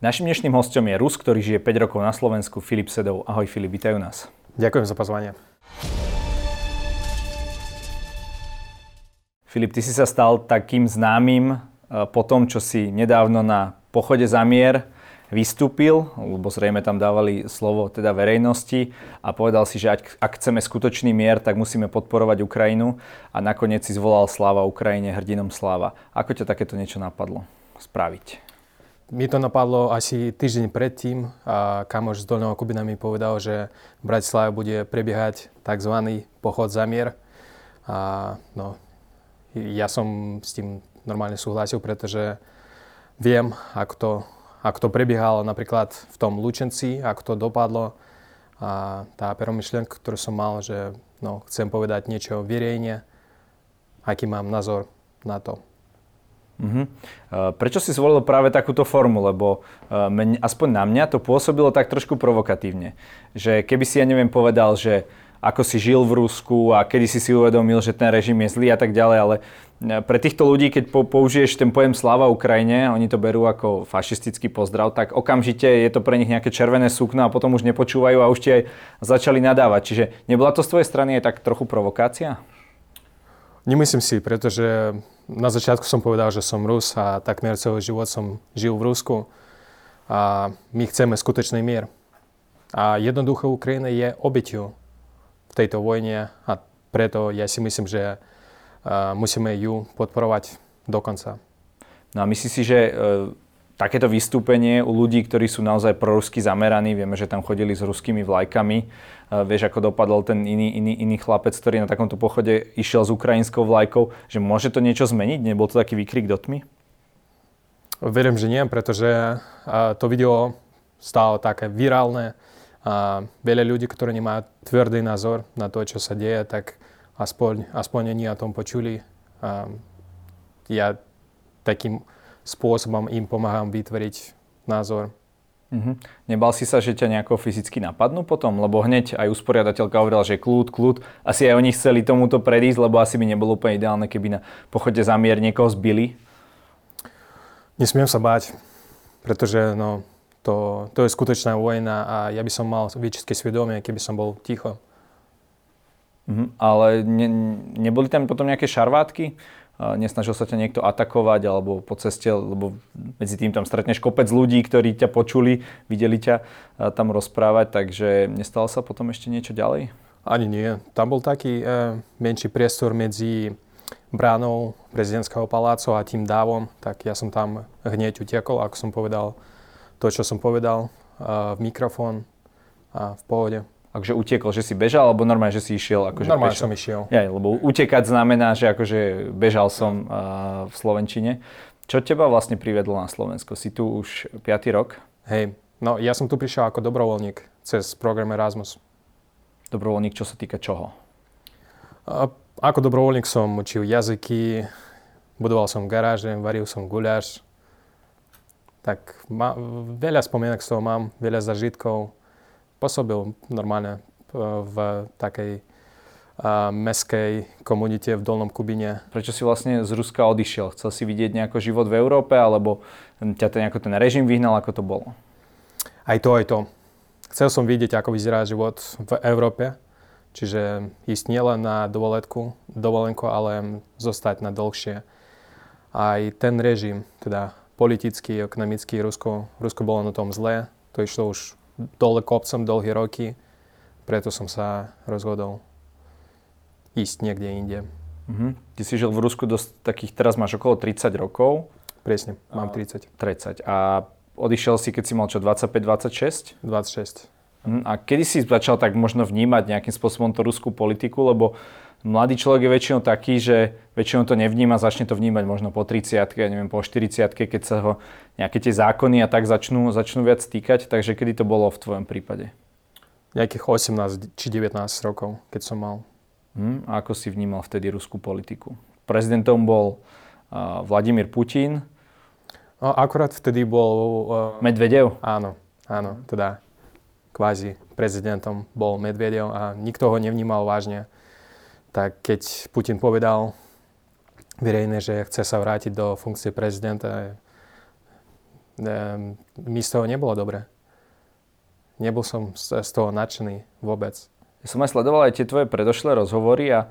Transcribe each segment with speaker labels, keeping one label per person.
Speaker 1: Našim dnešným hostom je Rus, ktorý žije 5 rokov na Slovensku, Filip Sedov. Ahoj Filip, vítajú nás.
Speaker 2: Ďakujem za pozvanie.
Speaker 1: Filip, ty si sa stal takým známym eh, po tom, čo si nedávno na pochode za mier vystúpil, lebo zrejme tam dávali slovo teda verejnosti a povedal si, že ak, ak chceme skutočný mier, tak musíme podporovať Ukrajinu a nakoniec si zvolal sláva Ukrajine, hrdinom sláva. Ako ťa takéto niečo napadlo spraviť?
Speaker 2: Mi to napadlo asi týždeň predtým a kamoš z Dolného Kubina mi povedal, že v Bratislave bude prebiehať tzv. pochod za mier. A no, ja som s tým normálne súhlasil, pretože viem, ako to, ako to prebiehalo napríklad v tom Lučenci, ako to dopadlo. A tá prvá myšlienka, ktorú som mal, že no, chcem povedať niečo verejne, aký mám názor na to.
Speaker 1: Uh-huh. Prečo si zvolil práve takúto formu? Lebo mň, aspoň na mňa to pôsobilo tak trošku provokatívne. Že keby si, ja neviem, povedal, že ako si žil v Rusku a kedy si si uvedomil, že ten režim je zlý a tak ďalej, ale e, pre týchto ľudí, keď použiješ ten pojem sláva Ukrajine, oni to berú ako fašistický pozdrav, tak okamžite je to pre nich nejaké červené sukno a potom už nepočúvajú a už ti aj začali nadávať. Čiže nebola to z tvojej strany aj tak trochu provokácia?
Speaker 2: Nemyslím si, pretože na začiatku som povedal, že som Rus a takmer celý život som žil v Rusku a my chceme skutočný mier. A jednoducho Ukrajina je obeťou v tejto vojne a preto ja si myslím, že musíme ju podporovať do konca.
Speaker 1: No a myslíš si, že e, takéto vystúpenie u ľudí, ktorí sú naozaj prorusky zameraní, vieme, že tam chodili s ruskými vlajkami, uh, vieš, ako dopadol ten iný, iný, iný chlapec, ktorý na takomto pochode išiel s ukrajinskou vlajkou, že môže to niečo zmeniť? Nebol to taký výkrik do tmy?
Speaker 2: Verím, že nie, pretože uh, to video stalo také virálne a veľa ľudí, ktorí nemajú tvrdý názor na to, čo sa deje, tak aspoň, aspoň oni o tom počuli. Ja takým spôsobom im pomáham vytvoriť názor.
Speaker 1: Uh-huh. Nebal si sa, že ťa nejako fyzicky napadnú potom? Lebo hneď aj usporiadateľka hovorila, že kľud, kľud. Asi aj oni chceli tomuto predísť, lebo asi by nebolo úplne ideálne, keby na pochode za mier niekoho zbili.
Speaker 2: Nesmiem sa báť, pretože no, to, to je skutočná vojna a ja by som mal vyčistky svedomie, keby som bol ticho.
Speaker 1: Uh-huh. Ale ne, neboli tam potom nejaké šarvátky? Nesnažil sa ťa niekto atakovať alebo po ceste, lebo medzi tým tam stretneš kopec ľudí, ktorí ťa počuli, videli ťa tam rozprávať, takže nestalo sa potom ešte niečo ďalej?
Speaker 2: Ani nie. Tam bol taký e, menší priestor medzi bránou prezidentského palácu a tým dávom, tak ja som tam hneď utekol, ako som povedal to, čo som povedal e, v mikrofón a v pohode.
Speaker 1: Akže utiekol, že si bežal, alebo normálne, že si išiel? Akože
Speaker 2: normálne som išiel.
Speaker 1: Ja, lebo utekať znamená, že akože bežal som uh, v Slovenčine. Čo teba vlastne privedlo na Slovensko? Si tu už 5. rok?
Speaker 2: Hej, no ja som tu prišiel ako dobrovoľník cez program Erasmus.
Speaker 1: Dobrovoľník, čo sa týka čoho?
Speaker 2: Uh, ako dobrovoľník som učil jazyky, budoval som garáže, varil som guľáš. Tak ma, veľa spomienok z toho mám, veľa zažitkov pôsobil normálne e, v takej e, meskej komunite v Dolnom Kubine.
Speaker 1: Prečo si vlastne z Ruska odišiel? Chcel si vidieť nejako život v Európe, alebo ťa ten, nejako ten režim vyhnal, ako to bolo?
Speaker 2: Aj to, aj to. Chcel som vidieť, ako vyzerá život v Európe, čiže ísť nielen na dovolenku, dovolenku, ale zostať na dlhšie. Aj ten režim, teda politický, ekonomický, Rusko, Rusko bolo na tom zlé, to išlo už dole kopcom dlhé roky, preto som sa rozhodol ísť niekde inde.
Speaker 1: Uh-huh. Ty si žil v Rusku dosť takých, teraz máš okolo 30 rokov.
Speaker 2: Presne, mám 30.
Speaker 1: 30. A odišiel si, keď si mal čo, 25-26?
Speaker 2: 26.
Speaker 1: Uh-huh. A kedy si začal tak možno vnímať nejakým spôsobom tú ruskú politiku, lebo mladý človek je väčšinou taký, že väčšinou to nevníma, začne to vnímať možno po 30 ja neviem, po 40 keď sa ho nejaké tie zákony a tak začnú, začnú viac týkať. Takže kedy to bolo v tvojom prípade?
Speaker 2: Nejakých 18 či 19 rokov, keď som mal.
Speaker 1: Hmm, a ako si vnímal vtedy ruskú politiku? Prezidentom bol uh, Vladimír Putin.
Speaker 2: No, akurát vtedy bol...
Speaker 1: Uh, Medvedev?
Speaker 2: Áno, áno, teda kvázi prezidentom bol Medvedev a nikto ho nevnímal vážne tak keď Putin povedal verejne, že chce sa vrátiť do funkcie prezidenta, mi z toho nebolo dobre. Nebol som z, z toho nadšený vôbec.
Speaker 1: Ja som aj sledoval aj tie tvoje predošlé rozhovory a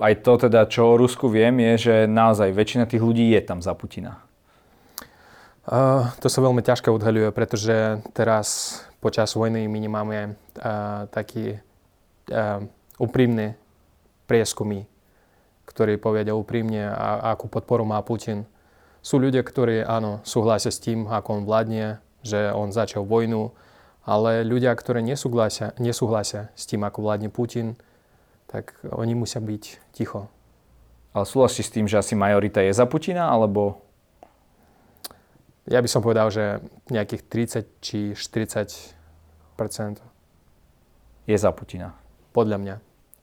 Speaker 1: aj to teda, čo o Rusku viem, je, že naozaj väčšina tých ľudí je tam za Putina.
Speaker 2: Uh, to sa veľmi ťažko odhaľuje, pretože teraz počas vojny my nemáme uh, taký uh, úprimný prieskumy, ktorí povedia úprimne, a, akú podporu má Putin. Sú ľudia, ktorí áno, súhlasia s tým, ako on vládne, že on začal vojnu, ale ľudia, ktorí nesúhlasia, nesúhlasia s tým, ako vládne Putin, tak oni musia byť ticho.
Speaker 1: Ale súhlasíš s tým, že asi majorita je za Putina, alebo
Speaker 2: ja by som povedal, že nejakých 30 či 40%
Speaker 1: je za Putina.
Speaker 2: Podľa mňa.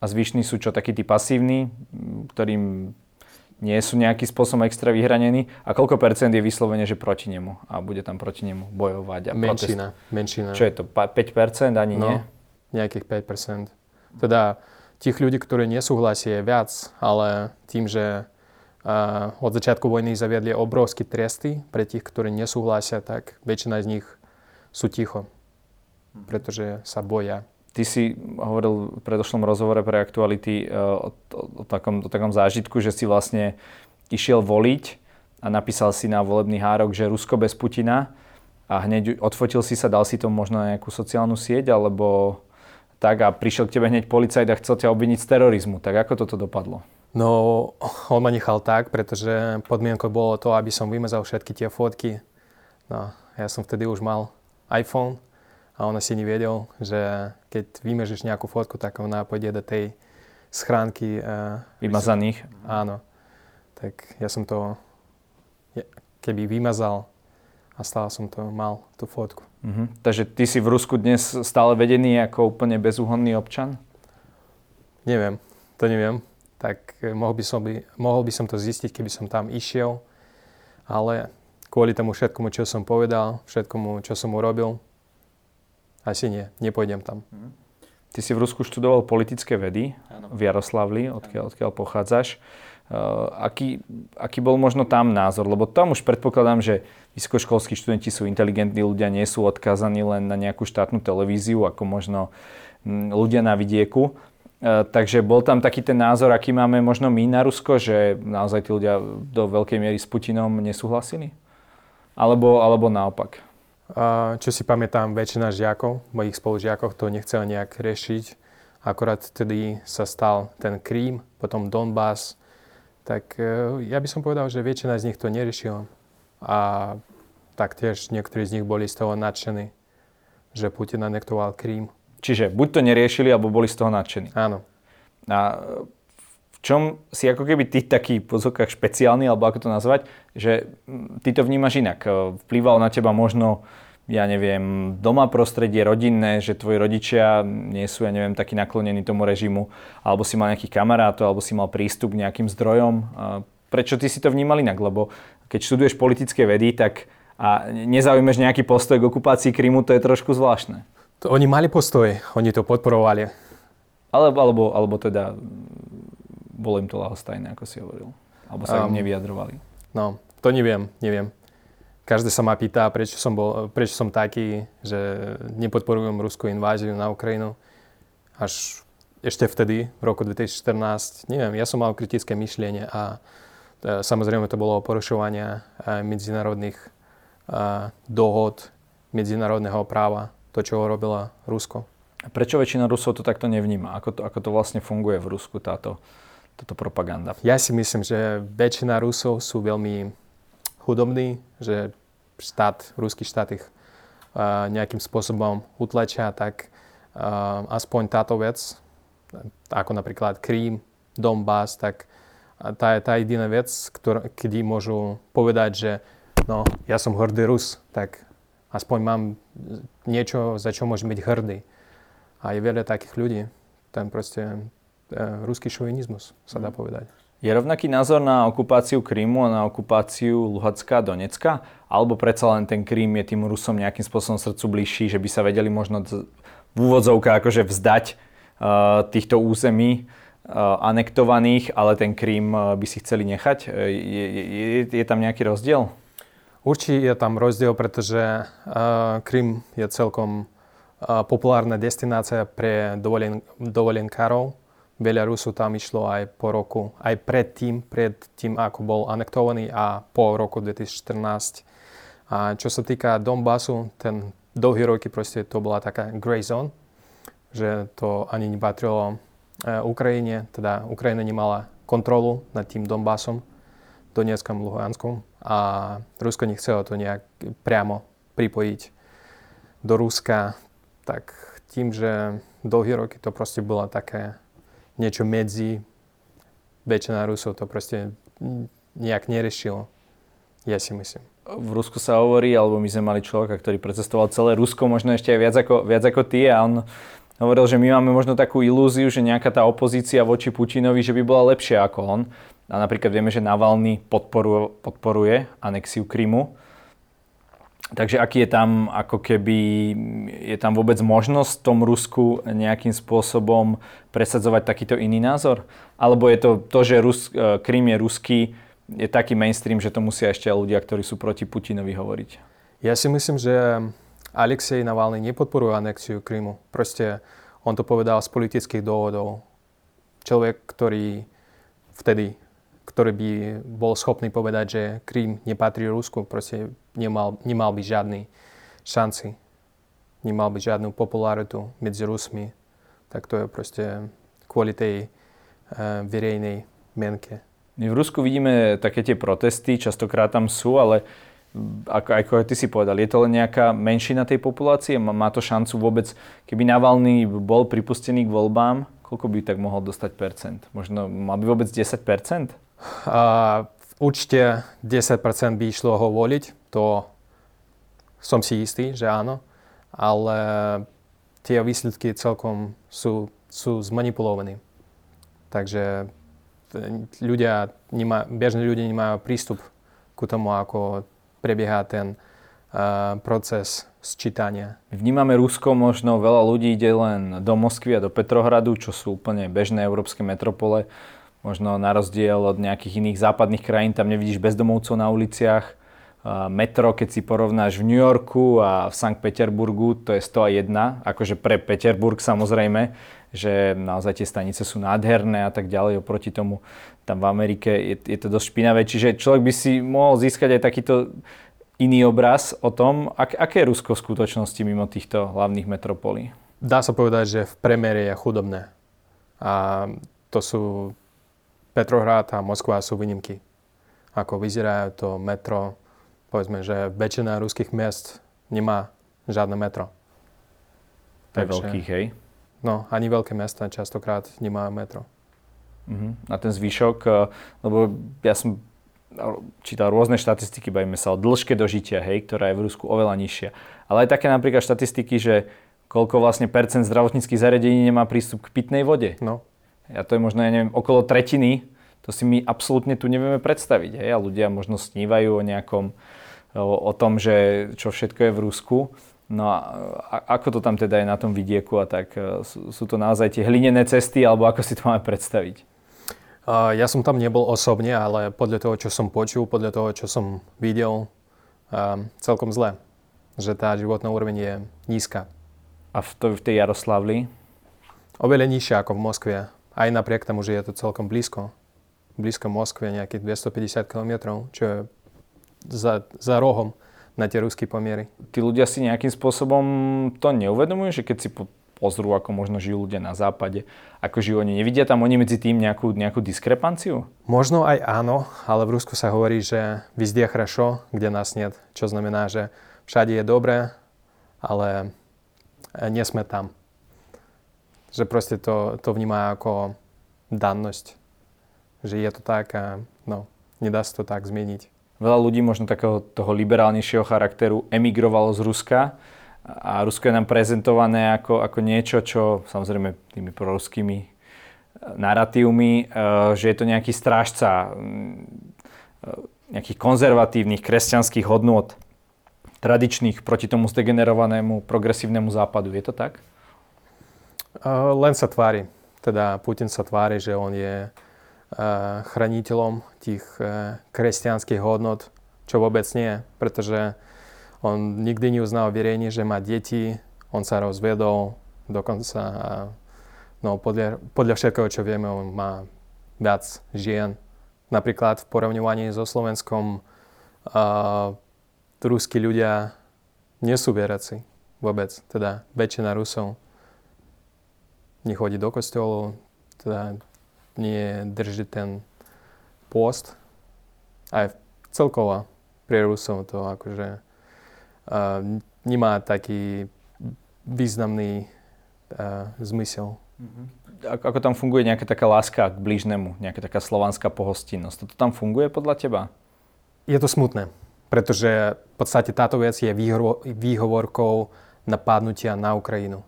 Speaker 1: A zvyšní sú čo, takí tí pasívni, ktorým nie sú nejaký spôsobom extra vyhranení? A koľko percent je vyslovene, že proti nemu a bude tam proti nemu bojovať a
Speaker 2: Menšina,
Speaker 1: protest?
Speaker 2: menšina.
Speaker 1: Čo je to, 5% ani no, nie?
Speaker 2: nejakých 5%. Teda tých ľudí, ktorí nesúhlasia je viac, ale tým, že a od začiatku vojny zaviedli obrovské tresty pre tých, ktorí nesúhlasia, tak väčšina z nich sú ticho, pretože sa boja.
Speaker 1: Ty si hovoril v predošlom rozhovore pre aktuality uh, o, o, o, takom, o takom zážitku, že si vlastne išiel voliť a napísal si na volebný hárok, že Rusko bez Putina a hneď odfotil si sa, dal si to možno na nejakú sociálnu sieť alebo tak a prišiel k tebe hneď policajt a chcel ťa obviniť z terorizmu. Tak ako toto dopadlo?
Speaker 2: No, on ma nechal tak, pretože podmienkou bolo to, aby som vymazal všetky tie fotky. No, ja som vtedy už mal iPhone a on asi nevedel, že keď vymežeš nejakú fotku, tak ona pôjde do tej schránky. Uh,
Speaker 1: Vymazaných?
Speaker 2: Áno. Tak ja som to keby vymazal a stále som to mal, tú fotku.
Speaker 1: Uh-huh. Takže ty si v Rusku dnes stále vedený ako úplne bezúhonný občan?
Speaker 2: Neviem, to neviem tak eh, mohol by, som by, mohol by som to zistiť, keby som tam išiel. Ale kvôli tomu všetkomu, čo som povedal, všetkomu, čo som urobil, asi nie, nepôjdem tam. Mhm.
Speaker 1: Ty si v Rusku študoval politické vedy ano. v Jaroslavli, odkiaľ, odkiaľ pochádzaš. Uh, aký, aký bol možno tam názor? Lebo tam už predpokladám, že vysokoškolskí študenti sú inteligentní ľudia, nie sú odkázaní len na nejakú štátnu televíziu, ako možno mm, ľudia na vidieku. E, takže bol tam taký ten názor, aký máme možno my na Rusko, že naozaj tí ľudia do veľkej miery s Putinom nesúhlasili? Alebo, alebo naopak?
Speaker 2: Čo si pamätám, väčšina žiakov, mojich spolužiakov to nechcela nejak riešiť. Akorát vtedy sa stal ten Krím, potom Donbass. Tak e, ja by som povedal, že väčšina z nich to neriešila. A taktiež niektorí z nich boli z toho nadšení, že Putin anektoval Krím.
Speaker 1: Čiže buď to neriešili, alebo boli z toho nadšení.
Speaker 2: Áno.
Speaker 1: A čom si ako keby ty taký po špeciálny, alebo ako to nazvať, že ty to vnímaš inak. Vplýval na teba možno, ja neviem, doma prostredie rodinné, že tvoji rodičia nie sú, ja neviem, takí naklonení tomu režimu, alebo si mal nejakých kamarátov, alebo si mal prístup k nejakým zdrojom. Prečo ty si to vnímal inak? Lebo keď študuješ politické vedy, tak a nezaujmeš nejaký postoj k okupácii Krymu, to je trošku zvláštne.
Speaker 2: To oni mali postoj, oni to podporovali.
Speaker 1: Alebo, alebo, alebo teda bolo im to lahostajné, ako si hovoril. Alebo sa um, im nevyjadrovali.
Speaker 2: No, to neviem, neviem. Každý sa ma pýta, prečo som, bol, prečo som taký, že nepodporujem ruskú inváziu na Ukrajinu. Až ešte vtedy, v roku 2014, neviem, ja som mal kritické myšlienie a e, samozrejme to bolo porušovanie e, medzinárodných e, dohod, medzinárodného práva to, čo robila Rusko.
Speaker 1: Prečo väčšina Rusov to takto nevníma? Ako to, ako to vlastne funguje v Rusku, táto, táto propaganda?
Speaker 2: Ja si myslím, že väčšina Rusov sú veľmi chudobní, že štát, ruský štát ich uh, nejakým spôsobom utlačia, tak uh, aspoň táto vec, ako napríklad Krím, Donbass, tak tá je tá jediná vec, ktor- kedy môžu povedať, že no, ja som hrdý Rus, tak aspoň mám niečo, za čo môžem byť hrdý. A je veľa takých ľudí. Ten proste ruský šovinizmus, sa dá mhm. povedať.
Speaker 1: Je rovnaký názor na okupáciu Krímu a na okupáciu Luhacka a Donecka? Alebo predsa len ten Krím je tým Rusom nejakým spôsobom srdcu bližší, že by sa vedeli možno v úvodzovkách akože vzdať uh, týchto území uh, anektovaných, ale ten Krím uh, by si chceli nechať? Je, je, je, je tam nejaký rozdiel?
Speaker 2: Určite je tam rozdiel, pretože uh, Krym je celkom uh, populárna destinácia pre dovolen, dovolenkárov. Veľa Rusov tam išlo aj po roku, aj predtým, pred tým, ako bol anektovaný a po roku 2014. A čo sa týka Donbasu, ten dlhý roky proste to bola taká grey zone, že to ani nepatrilo uh, Ukrajine, teda Ukrajina nemala kontrolu nad tým Donbasom, Donetskom, Luhanskom a Rusko nechcelo to nejak priamo pripojiť do Ruska, tak tým, že dlhé roky to proste bolo také niečo medzi, väčšina Rusov to proste nejak neriešilo. Ja si myslím.
Speaker 1: V Rusku sa hovorí, alebo my sme mali človeka, ktorý precestoval celé Rusko, možno ešte aj viac ako, viac ako ty a on hovoril, že my máme možno takú ilúziu, že nejaká tá opozícia voči Putinovi, že by bola lepšia ako on. A napríklad vieme, že Navalny podporuje, podporuje anexiu Krymu. Takže aký je tam, ako keby, je tam vôbec možnosť v tom Rusku nejakým spôsobom presadzovať takýto iný názor? Alebo je to to, že Rus, e, Krym je ruský, je taký mainstream, že to musia ešte ľudia, ktorí sú proti Putinovi hovoriť?
Speaker 2: Ja si myslím, že Alexej Navalny nepodporuje anexiu Krymu. Proste on to povedal z politických dôvodov. Človek, ktorý vtedy ktorý by bol schopný povedať, že Krím nepatrí Rusku, proste nemal, nemal by žiadny šanci, nemal by žiadnu popularitu medzi Rusmi, tak to je proste kvôli tej uh, verejnej mienke.
Speaker 1: My v Rusku vidíme také tie protesty, častokrát tam sú, ale ako, ako ty si povedal, je to len nejaká menšina tej populácie? Má to šancu vôbec, keby Navalny bol pripustený k voľbám, koľko by tak mohol dostať percent? Možno mal by vôbec 10 percent?
Speaker 2: A určite 10% by išlo ho voliť, to som si istý, že áno, ale tie výsledky celkom sú, sú zmanipulované. Takže ľudia nemá, bežní ľudia nemajú prístup ku tomu, ako prebieha ten uh, proces sčítania.
Speaker 1: Vnímame Rusko, možno veľa ľudí ide len do Moskvy a do Petrohradu, čo sú úplne bežné európske metropole Možno na rozdiel od nejakých iných západných krajín, tam nevidíš bezdomovcov na uliciach. Metro, keď si porovnáš v New Yorku a v Sankt Peterburgu, to je 101, akože pre Peterburg samozrejme, že naozaj tie stanice sú nádherné a tak ďalej, oproti tomu tam v Amerike je, je to dosť špinavé. Čiže človek by si mohol získať aj takýto iný obraz o tom, ak, aké je Rusko v skutočnosti mimo týchto hlavných metropolí.
Speaker 2: Dá sa povedať, že v premere je chudobné. A to sú Petrohrad a Moskva sú výnimky. Ako vyzerá to metro, povedzme, že väčšina ruských miest nemá žiadne metro.
Speaker 1: Takže, veľkých, hej?
Speaker 2: No, ani veľké mesta častokrát nemajú metro.
Speaker 1: Uh-huh. A ten zvyšok, eh, lebo ja som čítal rôzne štatistiky, bavíme sa o dĺžke dožitia, hej, ktorá je v Rusku oveľa nižšia. Ale aj také napríklad štatistiky, že koľko vlastne percent zdravotníckých zariadení nemá prístup k pitnej vode.
Speaker 2: No
Speaker 1: a to je možno, ja neviem, okolo tretiny, to si my absolútne tu nevieme predstaviť. Hej? A ľudia možno snívajú o nejakom, o, o tom, že čo všetko je v Rusku. No a, a ako to tam teda je na tom vidieku a tak? E, sú, sú to naozaj tie hlinené cesty, alebo ako si to máme predstaviť?
Speaker 2: Ja som tam nebol osobne, ale podľa toho, čo som počul, podľa toho, čo som videl, uh, celkom zle. Že tá životná úroveň je nízka.
Speaker 1: A v, to, v tej Jaroslavli?
Speaker 2: Oveľa nižšia ako v Moskve. Aj napriek tomu, že je to celkom blízko, blízko Moskve, nejakých 250 km, čo je za, za rohom na tie ruské pomiery.
Speaker 1: Tí ľudia si nejakým spôsobom to neuvedomujú, že keď si po, pozrú, ako možno žijú ľudia na západe, ako žijú oni, nevidia tam oni medzi tým nejakú, nejakú diskrepanciu?
Speaker 2: Možno aj áno, ale v Rusku sa hovorí, že vyzdia hrašo, kde nás nie, čo znamená, že všade je dobré, ale nie sme tam že proste to, to vníma ako dannosť. Že je to tak a no, nedá sa to tak zmeniť.
Speaker 1: Veľa ľudí možno takého toho liberálnejšieho charakteru emigrovalo z Ruska a Rusko je nám prezentované ako, ako niečo, čo samozrejme tými proruskými e, narratívmi, e, že je to nejaký strážca e, nejakých konzervatívnych kresťanských hodnôt, tradičných proti tomu zdegenerovanému progresívnemu západu. Je to tak?
Speaker 2: Len sa tvári. Teda Putin sa tvári, že on je chraniteľom tých kresťanských hodnot, čo vôbec nie, pretože on nikdy neuznal verejne, že má deti, on sa rozvedol, dokonca a no, podľa, podľa všetkého, čo vieme, on má viac žien. Napríklad v porovňovaní so Slovenskom uh, ruskí ľudia nie sú veraci vôbec. Teda väčšina Rusov nechodí do kostolov, teda nie drží ten post. Aj celkovo pre Rusov to akože uh, nemá taký významný uh, zmysel.
Speaker 1: Ako, ako tam funguje nejaká taká láska k blížnemu, nejaká taká slovanská pohostinnosť? Toto tam funguje podľa teba?
Speaker 2: Je to smutné, pretože v podstate táto vec je výhovorkou napadnutia na Ukrajinu.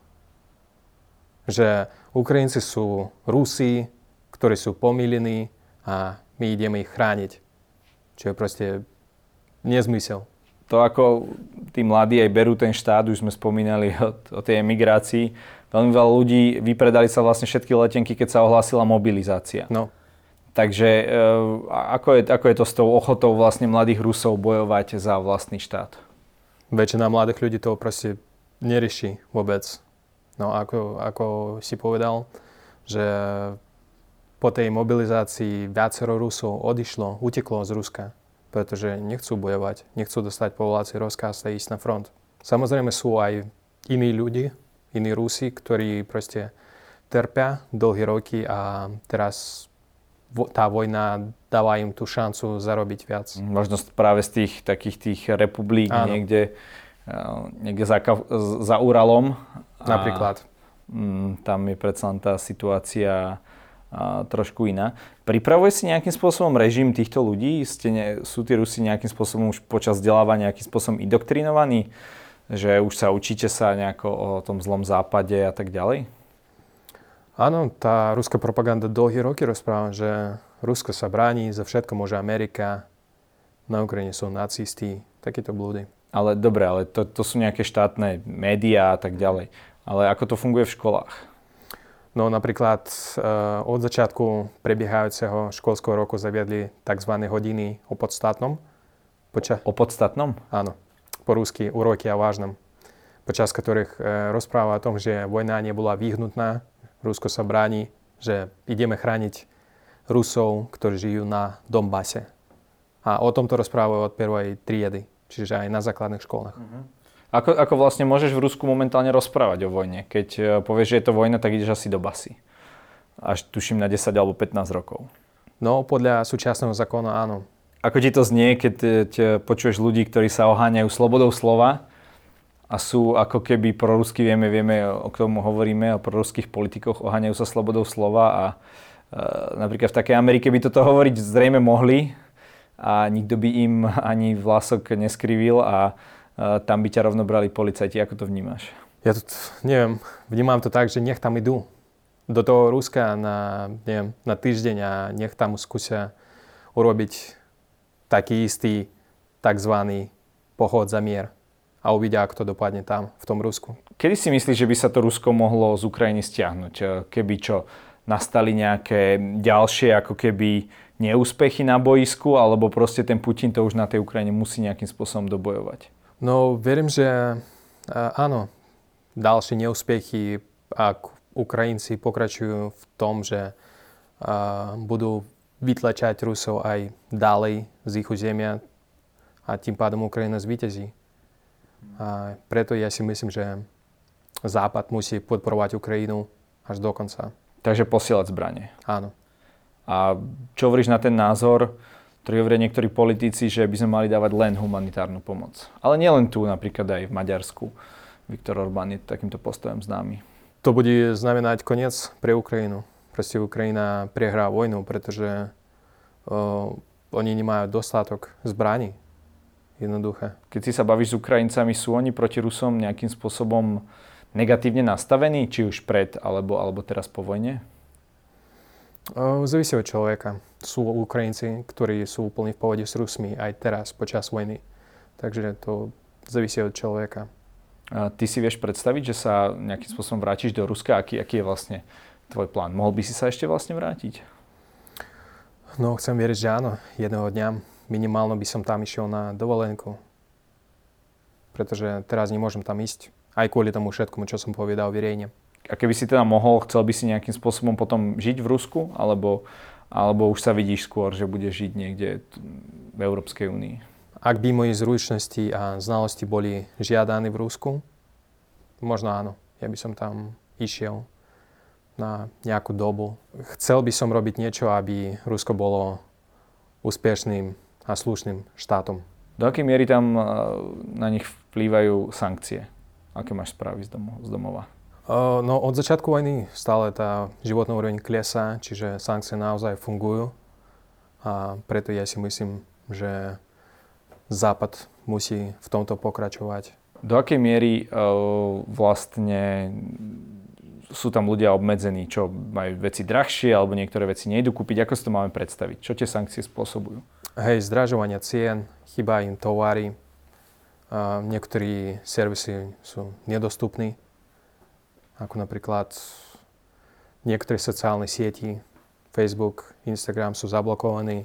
Speaker 2: Že Ukrajinci sú Rusi, ktorí sú pomílení a my ideme ich chrániť. Čo je proste nezmysel
Speaker 1: to, ako tí mladí aj berú ten štát, už sme spomínali o, o tej emigrácii, veľmi veľa ľudí vypredali sa vlastne všetky letenky, keď sa ohlásila mobilizácia.
Speaker 2: No.
Speaker 1: Takže e, ako, je, ako je to s tou ochotou vlastne mladých Rusov bojovať za vlastný štát?
Speaker 2: Väčšina mladých ľudí to proste nerieši vôbec. No ako, ako si povedal, že po tej mobilizácii viacero Rusov odišlo, uteklo z Ruska pretože nechcú bojovať, nechcú dostať povoláci rozkaz a ísť na front. Samozrejme sú aj iní ľudí, iní Rusi, ktorí proste trpia dlhé roky a teraz tá vojna dáva im tú šancu zarobiť viac.
Speaker 1: Možno práve z tých takých tých republik Áno. niekde, niekde za, za Uralom.
Speaker 2: Napríklad.
Speaker 1: A, mm, tam je predsa tá situácia a, trošku iná. Pripravuje si nejakým spôsobom režim týchto ľudí? Ste ne, sú tí Rusi nejakým spôsobom už počas vzdelávania nejakým spôsobom idoktrinovaní? Že už sa učíte sa nejako o tom zlom západe a tak ďalej?
Speaker 2: Áno, tá ruská propaganda dlhé roky rozpráva, že Rusko sa bráni, za všetko môže Amerika, na Ukrajine sú nacisti, takéto blúdy.
Speaker 1: Ale dobre, ale to, to sú nejaké štátne médiá a tak ďalej. Ale ako to funguje v školách?
Speaker 2: No napríklad uh, od začiatku prebiehajúceho školského roku zaviedli tzv. hodiny o podstatnom.
Speaker 1: Poča- o podstatnom?
Speaker 2: Áno, po rusky uroky o vážnom, počas ktorých uh, rozpráva o tom, že vojna nebola vyhnutná, Rusko sa bráni, že ideme chrániť Rusov, ktorí žijú na Dombase. A o tomto rozprávajú od prvej triedy, čiže aj na základných školách. Uh-huh.
Speaker 1: Ako, ako vlastne môžeš v Rusku momentálne rozprávať o vojne? Keď e, povieš, že je to vojna, tak ideš asi do basy. Až tuším na 10 alebo 15 rokov.
Speaker 2: No, podľa súčasného zákona áno.
Speaker 1: Ako ti to znie, keď te počuješ ľudí, ktorí sa oháňajú slobodou slova a sú ako keby prorusky, vieme, vieme, o tomu hovoríme, o proruských politikoch, oháňajú sa slobodou slova a e, napríklad v takej Amerike by toto hovoriť zrejme mohli a nikto by im ani vlások neskrivil a tam by ťa rovno brali policajti. Ako to vnímaš?
Speaker 2: Ja to, neviem, vnímam to tak, že nech tam idú do toho Ruska na, neviem, na týždeň a nech tam skúsia urobiť taký istý tzv. pochod za mier a uvidia, ako to dopadne tam, v tom Rusku.
Speaker 1: Kedy si myslíš, že by sa to Rusko mohlo z Ukrajiny stiahnuť? Keby čo, nastali nejaké ďalšie ako keby neúspechy na boisku, alebo proste ten Putin to už na tej Ukrajine musí nejakým spôsobom dobojovať?
Speaker 2: No, verím, že áno, ďalšie neúspechy, ak Ukrajinci pokračujú v tom, že budú vytlačať Rusov aj ďalej z ich územia a tým pádom Ukrajina zvítezí. A preto ja si myslím, že Západ musí podporovať Ukrajinu až do konca.
Speaker 1: Takže posielať zbranie.
Speaker 2: Áno.
Speaker 1: A čo hovoríš na ten názor, ktorý hovoria niektorí politici, že by sme mali dávať len humanitárnu pomoc. Ale nielen tu, napríklad aj v Maďarsku. Viktor Orbán je takýmto postojom známy.
Speaker 2: To bude znamenať koniec pre Ukrajinu. Proste Ukrajina prehrá vojnu, pretože uh, oni nemajú dostatok zbraní. Jednoduché.
Speaker 1: Keď si sa bavíš s Ukrajincami, sú oni proti Rusom nejakým spôsobom negatívne nastavení, či už pred alebo, alebo teraz po vojne?
Speaker 2: Závisí od človeka. Sú Ukrajinci, ktorí sú úplne v pohode s Rusmi aj teraz, počas vojny. Takže to závisí od človeka.
Speaker 1: A ty si vieš predstaviť, že sa nejakým spôsobom vrátiš do Ruska? Aký, aký je vlastne tvoj plán? Mohol by si sa ešte vlastne vrátiť?
Speaker 2: No, chcem veriť, že áno, jedného dňa. minimálno by som tam išiel na dovolenku. Pretože teraz nemôžem tam ísť. Aj kvôli tomu všetkomu, čo som povedal verejne.
Speaker 1: A keby si teda mohol, chcel by si nejakým spôsobom potom žiť v Rusku? Alebo, alebo už sa vidíš skôr, že budeš žiť niekde v Európskej únii?
Speaker 2: Ak by moje zručnosti a znalosti boli žiadané v Rusku, možno áno. Ja by som tam išiel na nejakú dobu. Chcel by som robiť niečo, aby Rusko bolo úspešným a slušným štátom.
Speaker 1: Do akej miery tam na nich vplývajú sankcie? Aké máš správy z domova?
Speaker 2: No od začiatku vojny stále tá životná úroveň klesá, čiže sankcie naozaj fungujú. A preto ja si myslím, že Západ musí v tomto pokračovať.
Speaker 1: Do akej miery uh, vlastne sú tam ľudia obmedzení, čo majú veci drahšie alebo niektoré veci nejdu kúpiť? Ako si to máme predstaviť? Čo tie sankcie spôsobujú?
Speaker 2: Hej, zdražovania cien, chýba im tovary, uh, niektorí servisy sú nedostupní ako napríklad niektoré sociálne sieti, Facebook, Instagram sú zablokovaní.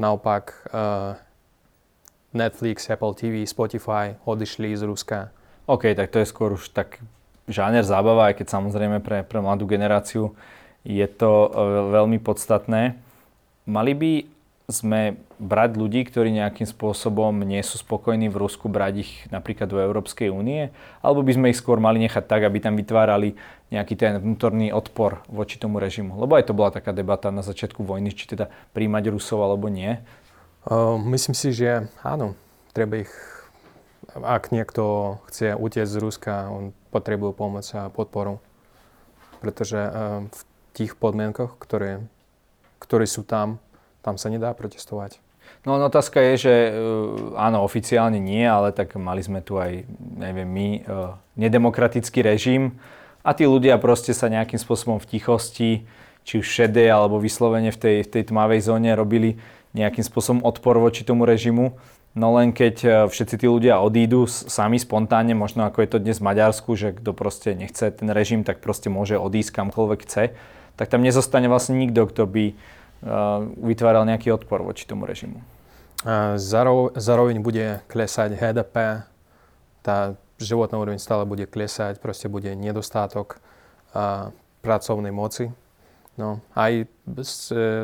Speaker 2: Naopak uh, Netflix, Apple TV, Spotify odišli z Ruska.
Speaker 1: OK, tak to je skôr už tak žáner zábava, aj keď samozrejme pre, pre mladú generáciu je to uh, veľmi podstatné. Mali by sme brať ľudí, ktorí nejakým spôsobom nie sú spokojní v Rusku, brať ich napríklad do Európskej únie? Alebo by sme ich skôr mali nechať tak, aby tam vytvárali nejaký ten vnútorný odpor voči tomu režimu? Lebo aj to bola taká debata na začiatku vojny, či teda príjmať Rusov alebo nie.
Speaker 2: Uh, myslím si, že áno, treba ich ak niekto chce utiecť z Ruska, on potrebuje pomoc a podporu. Pretože uh, v tých podmienkach, ktoré, ktoré sú tam, tam sa nedá protestovať.
Speaker 1: No otázka je, že uh, áno, oficiálne nie, ale tak mali sme tu aj, neviem my, uh, nedemokratický režim a tí ľudia proste sa nejakým spôsobom v tichosti, či už šedé alebo vyslovene v tej, v tej tmavej zóne robili nejakým spôsobom odpor voči tomu režimu. No len keď uh, všetci tí ľudia odídu sami spontánne, možno ako je to dnes v Maďarsku, že kto proste nechce ten režim, tak proste môže odísť kamkoľvek chce, tak tam nezostane vlastne nikto, kto by vytváral nejaký odpor voči tomu režimu.
Speaker 2: Zároveň bude klesať HDP, tá životná úroveň stále bude klesať, proste bude nedostatok pracovnej moci. No, aj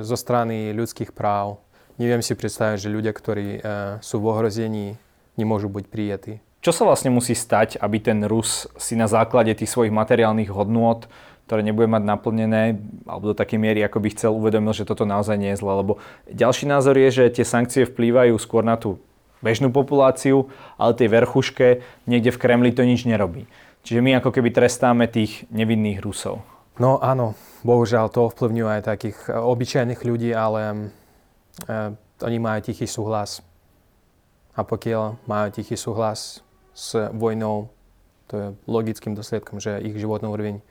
Speaker 2: zo strany ľudských práv. Neviem si predstaviť, že ľudia, ktorí sú v ohrození, nemôžu byť prijatí.
Speaker 1: Čo sa vlastne musí stať, aby ten Rus si na základe tých svojich materiálnych hodnôt ktoré nebude mať naplnené, alebo do takej miery, ako by chcel, uvedomil, že toto naozaj nie je zle. Lebo ďalší názor je, že tie sankcie vplývajú skôr na tú bežnú populáciu, ale tej verchuške niekde v Kremli to nič nerobí. Čiže my ako keby trestáme tých nevinných Rusov.
Speaker 2: No áno, bohužiaľ to ovplyvňuje aj takých e, obyčajných ľudí, ale e, oni majú tichý súhlas. A pokiaľ majú tichý súhlas s vojnou, to je logickým dôsledkom, že ich životná úroveň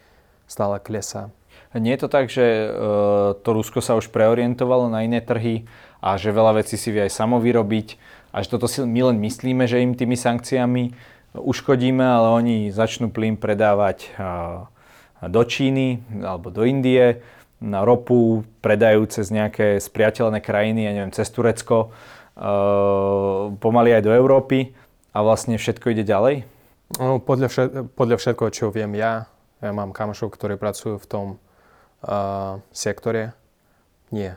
Speaker 2: stále klesá.
Speaker 1: Nie je to tak, že e, to Rusko sa už preorientovalo na iné trhy a že veľa vecí si vie aj samo vyrobiť a že toto si my len myslíme, že im tými sankciami uškodíme, ale oni začnú plyn predávať e, do Číny alebo do Indie, na ropu predajú cez nejaké spriateľné krajiny, ja neviem, cez Turecko, e, pomaly aj do Európy a vlastne všetko ide ďalej?
Speaker 2: No, podľa, všet, podľa všetkoho, čo viem ja, ja mám kamošov, ktorí pracujú v tom uh, sektore. Nie.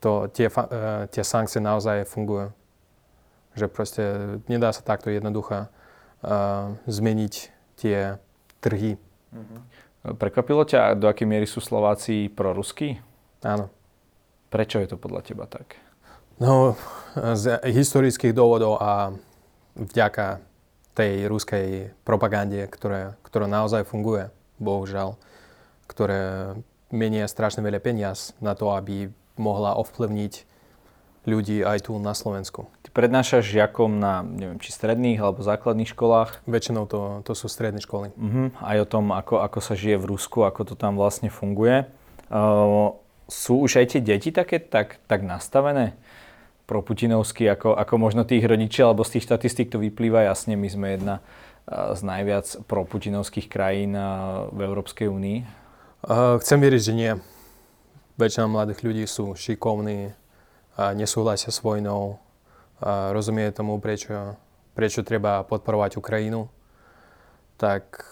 Speaker 2: To, tie, uh, tie sankcie naozaj fungujú. Že proste nedá sa takto jednoducho uh, zmeniť tie trhy.
Speaker 1: Mm-hmm. Prekvapilo ťa, do akej miery sú Slováci proruskí?
Speaker 2: Áno.
Speaker 1: Prečo je to podľa teba tak?
Speaker 2: No, z historických dôvodov a vďaka tej ruskej propagande, ktoré, ktorá naozaj funguje, bohužiaľ, ktoré menia strašne veľa peniaz na to, aby mohla ovplyvniť ľudí aj tu na Slovensku.
Speaker 1: Ty prednášaš žiakom na, neviem, či stredných alebo základných školách?
Speaker 2: Väčšinou to, to sú stredné školy.
Speaker 1: Uh-huh. Aj o tom, ako, ako sa žije v Rusku, ako to tam vlastne funguje. Uh, sú už aj tie deti také tak, tak nastavené? Proputinovský, ako, ako možno tých rodičia, alebo z tých štatistík to vyplýva jasne. My sme jedna z najviac proputinovských krajín v Európskej únii.
Speaker 2: Chcem veriť, že nie. Väčšina mladých ľudí sú šikovní, nesúhlasia s vojnou, rozumie tomu, prečo, prečo treba podporovať Ukrajinu, tak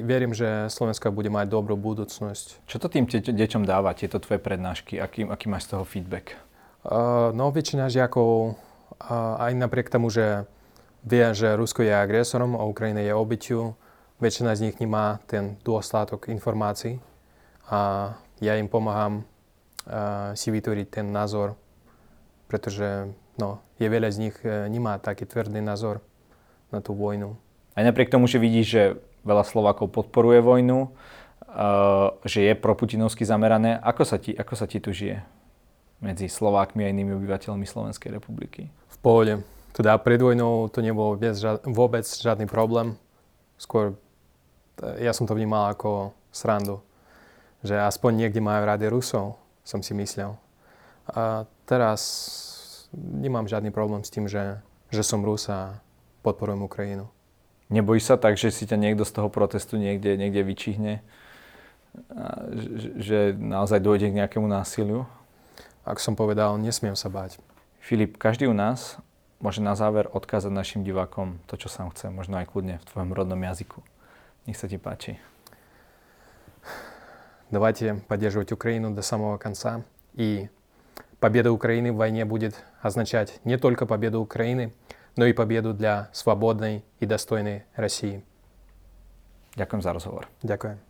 Speaker 2: verím, že Slovenska bude mať dobrú budúcnosť.
Speaker 1: Čo to tým deťom dáva, tieto tvoje prednášky? Aký, aký máš z toho feedback?
Speaker 2: Uh, no, väčšina žiakov, uh, aj napriek tomu, že vie, že Rusko je agresorom a Ukrajina je obyťu, väčšina z nich nemá ten dôstatok informácií a ja im pomáham uh, si vytvoriť ten názor, pretože no, je veľa z nich nemá taký tvrdý názor na tú vojnu.
Speaker 1: Aj napriek tomu, že vidíš, že veľa Slovákov podporuje vojnu, že je proputinovsky zamerané, ako sa, ti, ako sa ti tu žije medzi Slovákmi a inými obyvateľmi Slovenskej republiky?
Speaker 2: V pohode. Teda pred vojnou to nebol vôbec žiadny problém. Skôr ja som to vnímal ako srandu. Že aspoň niekde majú rady Rusov, som si myslel. A teraz nemám žiadny problém s tým, že, že som Rus a podporujem Ukrajinu.
Speaker 1: Nebojíš sa tak, že si ťa niekto z toho protestu niekde, niekde vyčíhne? A že, že naozaj dôjde k nejakému násiliu?
Speaker 2: Ako som povedal, nesmiem sa báť.
Speaker 1: Filip, každý u nás môže na záver odkázať našim divákom to, čo sám chce, možno aj kľudne v tvojom rodnom jazyku. Nech sa ti páči.
Speaker 2: Давайте поддерживать Украину до самого конца. И победа Украины в войне будет означать не только победу Украины, но и победу для свободной и достойной России.
Speaker 1: Ďakujem za rozhovor.
Speaker 2: Ďakujem.